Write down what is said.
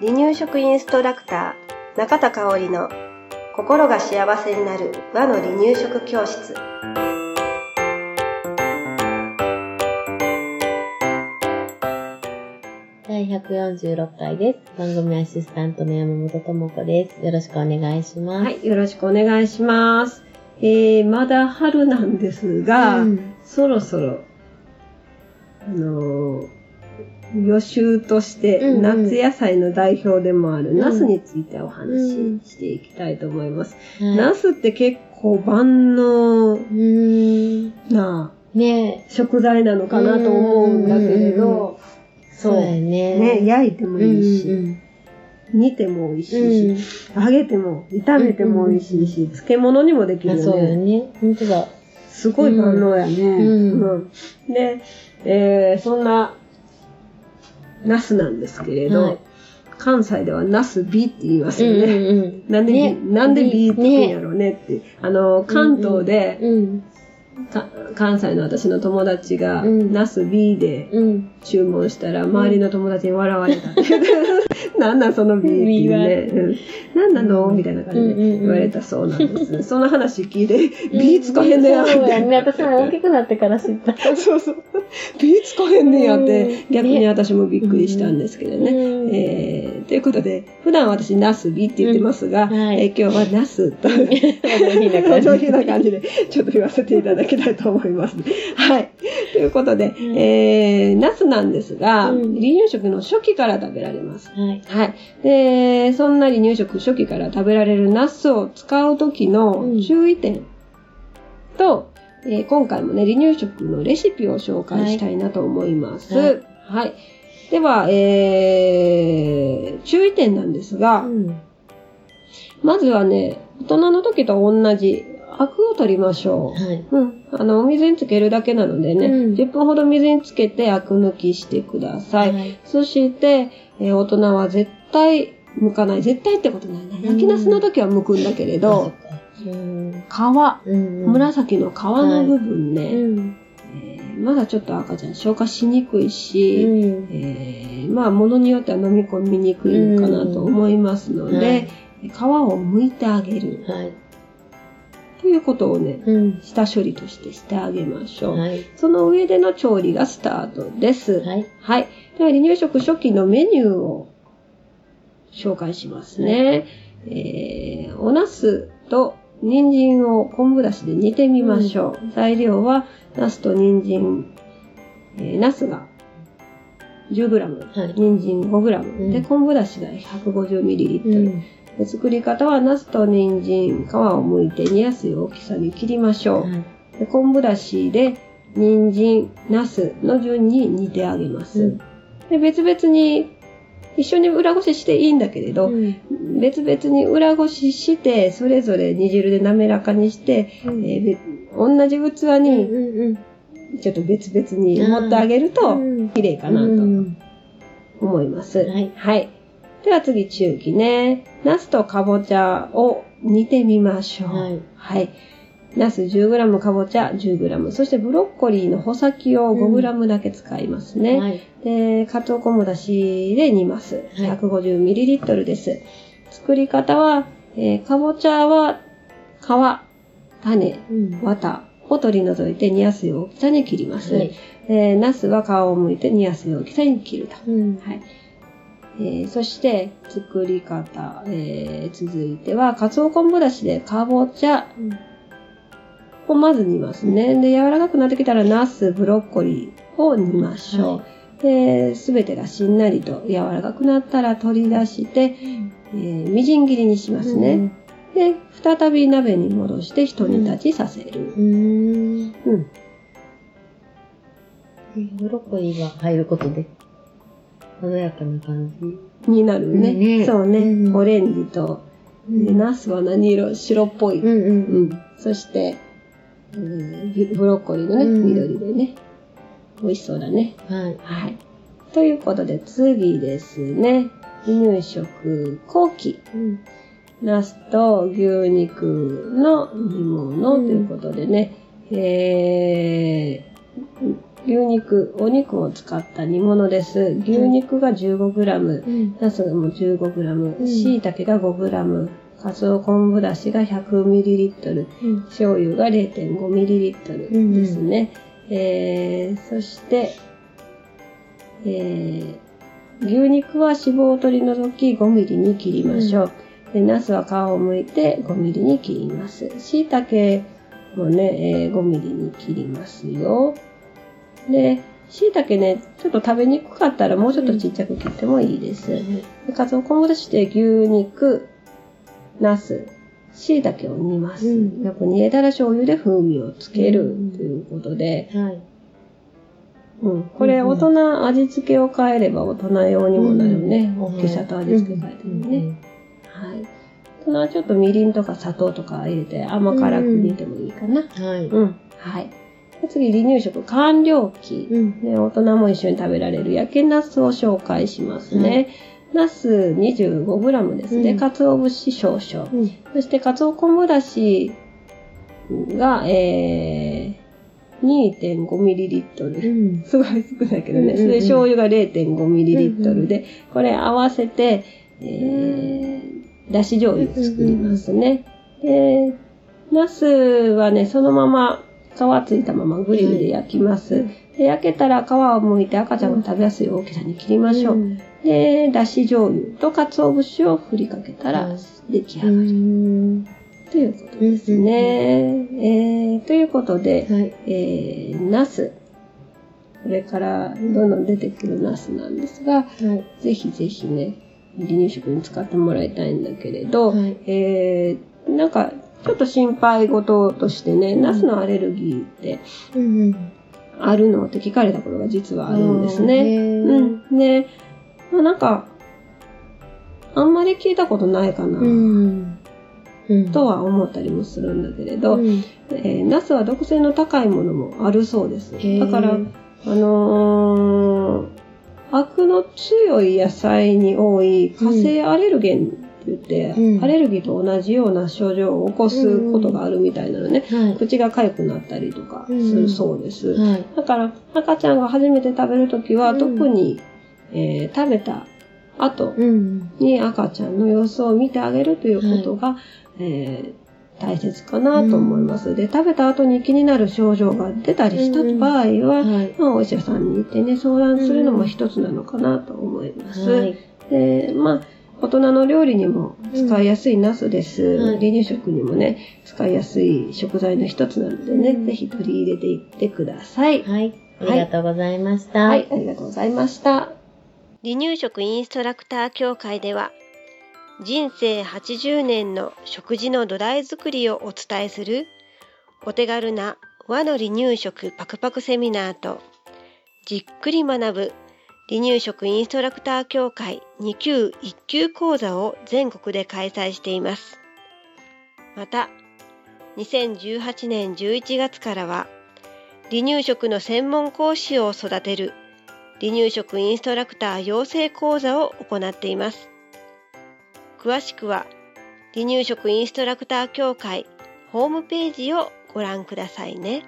離乳食インストラクター中田香織の心が幸せになる和の離乳食教室第146回です。番組アシスタントの山本智子です。よろしくお願いします。はい、よろしくお願いします。えー、まだ春なんですが、うんそろそろ、あのー予習として、夏野菜の代表でもあるんナスについてお話うんししていきたいと思います。はいナスって結構万能。なね食材なのかなと思うんだけれど、そうだよね。ね、焼いてもいいし、うん煮ても美味しいし、うん揚げても、炒めても美味しいし、漬物にもできるよそうよね。ね。ほんとだ。すごい万能やね。うんうんで、えーそんな、ナスなんですけれど、はい関西ではナスビって言いますよね。うんうんなんで、ねなんでビーって言うんやねろうねって。あの、関東で、うん。か関西の私の友達が、うんナス B でうん。注文したら、周りの友達に笑われたって。なんなんその B っていうね。うんなんなのみたいな感じで言われたそうなんです。その話聞いて、B つかへんねやって。そうやね。私も大きくなってから知った。そうそう。B つかへんねやって、うん逆に私もびっくりしたんですけどね。うんえー、ということで、普段私ナスビって言ってますが、えー今日はナスと、上品な感じで、ちょっと言わせていただきたいと思います。はい。ということで、うんえー、ナスなんですが、うん離乳食の初期から食べられます。はい。はい。で、そんな離乳食初期から食べられるナスを使う時の注意点と、えー今回もね、離乳食のレシピを紹介したいなと思います。ははいい。では、えー、注意点なんですが、うん。まずはね、大人の時と同じ、アクを取りましょう。はい。うん。あの、お水につけるだけなのでね、うん10分ほど水につけてアク抜きしてください。はいそして、えー大人は絶対剥かない。絶対ってことないな。焼きナスの時は剥くんだけれどうん。皮、うん。紫の皮の部分ね、うん。えーまだちょっと赤ちゃん消化しにくいうん。し、えーまあ、ものによっては飲み込みにくいのかなと思いますのうんで、皮を剥いてあげるはい。ということをね、うん。下処理としてしてあげましょう。はい。その上での調理がスタートです。はい。はい。では、離乳食初期のメニューを紹介しますね。えー、お茄子と人参を昆布だしで煮てみましょう。材料は、茄子と人参、えー、茄子が 10g、はい人参 5g、うんで、昆布だしが 150ml、うん。で作り方は、茄子と人参、皮を剥いて煮やすい大きさに切りましょう。はい。で昆布だしで人参、ナスの順に煮てあげます。うんで別々に一緒に裏ごししていいんだけれど、うん。別々に裏ごししてそれぞれ煮汁で滑らかにして、うんえーべ同じ器うん。にうん。ちょっと別々に盛ってあげるとうん綺麗かなとうん思います。はいはい。では次中期ね。ナスとかぼちゃを煮てみましょう。はい。はい。ナス 10g、かぼちゃ 10g、そしてブロッコリーの穂先を 5g だけ使いますね。はい。で、かつお昆布だしで煮ます。はい 150ml です。作り方は、えーかぼちゃは皮、種、うん。綿を取り除いて煮やすい大きさに切ります。はい。えー、ナスは皮を剥いて煮やすい大きさに切ると。うん。はい。えーそして、作り方、えー続いては、かつお昆布だしでかぼちゃをまず煮ますね。で、柔らかくなってきたら、ナス、ブロッコリーを煮ましょう。で、すべてがしんなりと柔らかくなったら取り出して、えーみじん切りにしますね。で、再び鍋に戻して一煮立ちさせる。うん。うん。ブロッコリーが入ることで、華やかな感じ。になるね。ねそうね、うんオレンジと、でナスは何色？白っぽい。うんう。うんん。そして、うんブブロッコリーのね、うん緑でね。美味しそうだね。はい。はい。ということで、次ですね。離乳食後期。うん。ナスと牛肉の煮物ということでね。えー、牛肉、お肉を使った煮物です。牛肉が 15g、うん。ナスも 15g、うん椎茸が 5g、かつお昆布だしが 100ml、うん。醤油が 0.5ml ですね。えー、そして、えー、牛肉は脂肪を取り除き 5mm に切りましょう。で、ナスは皮を剥いて 5mm に切ります。椎茸もね、えー 5mm に切りますよ。で、椎茸ね、ちょっと食べにくかったらもうちょっとちっちゃく切ってもいいです。でかつお昆布だしで牛肉、ナス、椎茸を煮ます。うんやっぱ煮えたら醤油で風味をつけるうんということで、はい。うん、これ大人味付けを変えれば大人用にもなるね。うん大きさと味付け変えてもね。はい。大人はちょっとみりんとか砂糖とか入れて甘辛く煮てもいいかな。はい。うん。はい。で次、離乳食完了期。うん。ね、大人も一緒に食べられる焼けナスを紹介しますね。ナス 25g ですね。うん鰹節少々。うん。そして、かつお昆布だしが、えー、2.5ml。うん。すごい少ないけどね。うんうんうんそれで醤油が 0.5ml で、これ合わせて、えー、だし醤油作りますね。で、ナスはね、そのまま皮ついたままグリルで焼きます。で焼けたら皮を剥いて赤ちゃんが食べやすい大きさに切りましょう。んで、だし醤油と鰹節を振りかけたらうん出来う上がり。ん。ということですね。えー、ということで、はい。えー、ナス。これからどんどん出てくるナスなんですが、はい。ぜひぜひね、離乳食に使ってもらいたいんだけれど、はいえー、なんか、ちょっと心配事としてね、うんナスのアレルギーってうん。あるのって聞かれたことが実はあるんですね。う。うんん。で、まあなんか、あんまり聞いたことないかな。とは思ったりもするんだけれど、うん、えーナスは毒性の高いものもあるそうです。だから、あのー、アクの強い野菜に多い火性アレルゲン言って、うんアレルギーと同じような症状を起こすことがあるみたいなのね、はい。口が痒くなったりとかするそうです。はい。だから、赤ちゃんが初めて食べるときは、うん特に、えー食べた後うん。に赤ちゃんの様子を見てあげるということが、えー大切かなと思います。で、食べた後に気になる症状が出たりした場合は、はい。まあ、お医者さんに行ってね、相談するのも一つなのかなと思います。はい。で、まあ、大人の料理にも使いやすいナスです。はい離乳食にもね、使いやすい食材の一つなのでね、うんぜひ取り入れていってください。はい。ありがとうございました。はい、ありがとうございました。離乳食インストラクター協会では人生80年の食事の土台作りをお伝えするお手軽な和の離乳食パクパクセミナーとじっくり学ぶ離乳食インストラクター協会2級1級講座を全国で開催しています。また2018年11月からは離乳食の専門講師を育てる離乳食インストラクター養成講座を行っています。詳しくは離乳食インストラクター協会ホームページをご覧くださいね。